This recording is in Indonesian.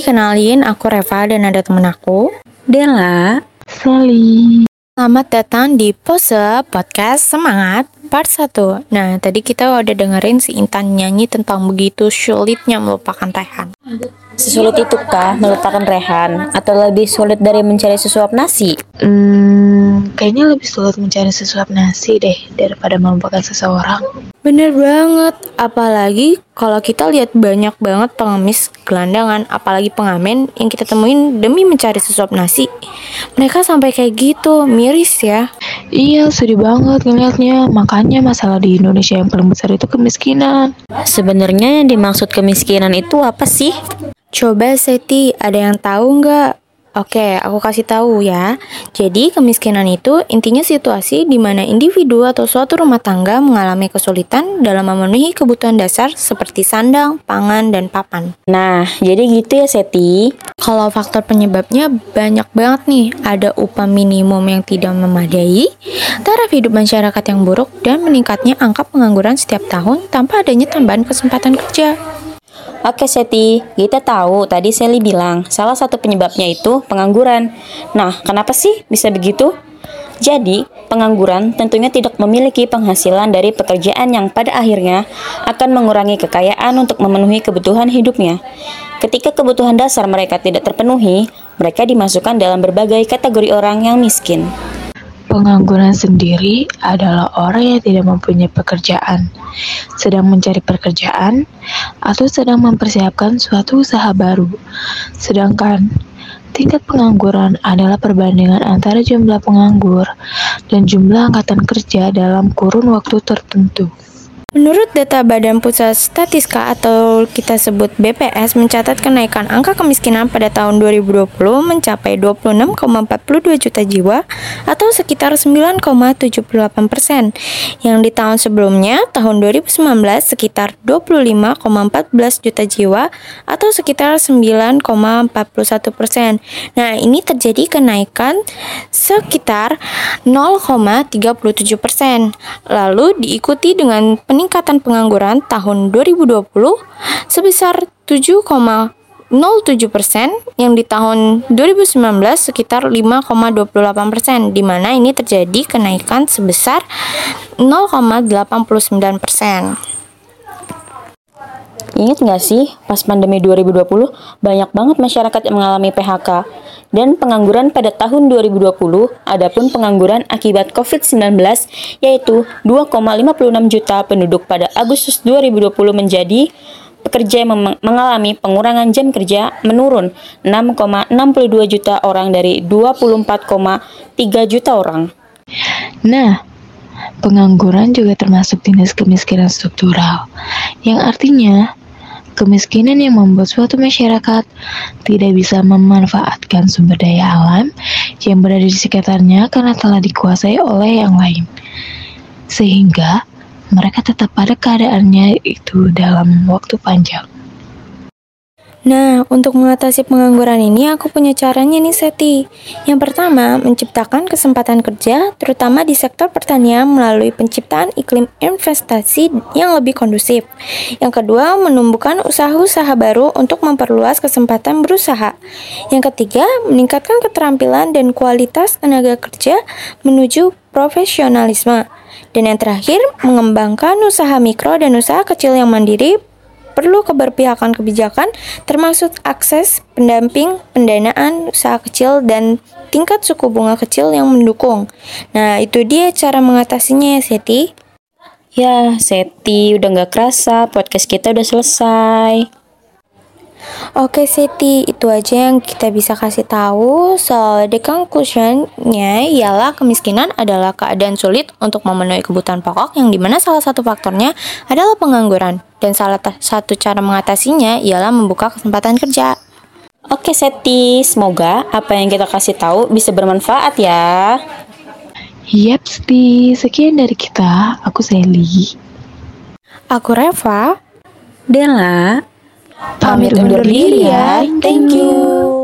Kenalin aku Reva dan ada temen aku. Dela, Sally. Selamat datang di Pose Podcast Semangat Part 1. Nah, tadi kita udah dengerin si Intan nyanyi tentang begitu sulitnya melupakan Rehan. sesulit itu kah melupakan Rehan atau lebih sulit dari mencari sesuap nasi? Hmm, kayaknya lebih sulit mencari sesuap nasi deh daripada melupakan seseorang. Bener banget, apalagi kalau kita lihat banyak banget pengemis gelandangan, apalagi pengamen yang kita temuin demi mencari sesuap nasi. Mereka sampai kayak gitu, miris ya. Iya, sedih banget ngeliatnya. Makanya masalah di Indonesia yang paling besar itu kemiskinan. Sebenarnya yang dimaksud kemiskinan itu apa sih? Coba Seti, ada yang tahu nggak? Oke, aku kasih tahu ya. Jadi kemiskinan itu intinya situasi di mana individu atau suatu rumah tangga mengalami kesulitan dalam memenuhi kebutuhan dasar seperti sandang, pangan, dan papan. Nah, jadi gitu ya Seti. Kalau faktor penyebabnya banyak banget nih. Ada upah minimum yang tidak memadai, taraf hidup masyarakat yang buruk, dan meningkatnya angka pengangguran setiap tahun tanpa adanya tambahan kesempatan kerja. Oke Seti, kita tahu tadi Sally bilang salah satu penyebabnya itu pengangguran. Nah, kenapa sih bisa begitu? Jadi, pengangguran tentunya tidak memiliki penghasilan dari pekerjaan yang pada akhirnya akan mengurangi kekayaan untuk memenuhi kebutuhan hidupnya. Ketika kebutuhan dasar mereka tidak terpenuhi, mereka dimasukkan dalam berbagai kategori orang yang miskin. Pengangguran sendiri adalah orang yang tidak mempunyai pekerjaan, sedang mencari pekerjaan, atau sedang mempersiapkan suatu usaha baru. Sedangkan tingkat pengangguran adalah perbandingan antara jumlah penganggur dan jumlah angkatan kerja dalam kurun waktu tertentu. Menurut data Badan Pusat Statistika atau kita sebut BPS mencatat kenaikan angka kemiskinan pada tahun 2020 mencapai 26,42 juta jiwa atau sekitar 9,78 persen. Yang di tahun sebelumnya, tahun 2019 sekitar 25,14 juta jiwa atau sekitar 9,41 persen. Nah, ini terjadi kenaikan sekitar 0,37 persen. Lalu diikuti dengan peningkatan pengangguran tahun 2020 sebesar 7,07 persen, yang di tahun 2019 sekitar 5,28 persen, di mana ini terjadi kenaikan sebesar 0,89 persen. Ingat nggak sih, pas pandemi 2020, banyak banget masyarakat yang mengalami PHK. Dan pengangguran pada tahun 2020, adapun pengangguran akibat COVID-19, yaitu 2,56 juta penduduk pada Agustus 2020 menjadi pekerja yang mengalami pengurangan jam kerja menurun 6,62 juta orang dari 24,3 juta orang. Nah, pengangguran juga termasuk jenis kemiskinan struktural, yang artinya kemiskinan yang membuat suatu masyarakat tidak bisa memanfaatkan sumber daya alam yang berada di sekitarnya karena telah dikuasai oleh yang lain. Sehingga mereka tetap pada keadaannya itu dalam waktu panjang. Nah, untuk mengatasi pengangguran ini aku punya caranya nih Seti. Yang pertama, menciptakan kesempatan kerja terutama di sektor pertanian melalui penciptaan iklim investasi yang lebih kondusif. Yang kedua, menumbuhkan usaha-usaha baru untuk memperluas kesempatan berusaha. Yang ketiga, meningkatkan keterampilan dan kualitas tenaga kerja menuju profesionalisme. Dan yang terakhir, mengembangkan usaha mikro dan usaha kecil yang mandiri perlu keberpihakan kebijakan termasuk akses, pendamping, pendanaan, usaha kecil, dan tingkat suku bunga kecil yang mendukung. Nah, itu dia cara mengatasinya ya, Seti. Ya, Seti, udah nggak kerasa, podcast kita udah selesai. Oke Seti, itu aja yang kita bisa kasih tahu. So, the conclusion-nya ialah kemiskinan adalah keadaan sulit untuk memenuhi kebutuhan pokok yang di mana salah satu faktornya adalah pengangguran. Dan salah satu cara mengatasinya ialah membuka kesempatan kerja. Oke Seti, semoga apa yang kita kasih tahu bisa bermanfaat ya. Yap, Sti. Sekian dari kita. Aku Sally. Aku Reva, Dela, pamit undur diri ya. Thank you.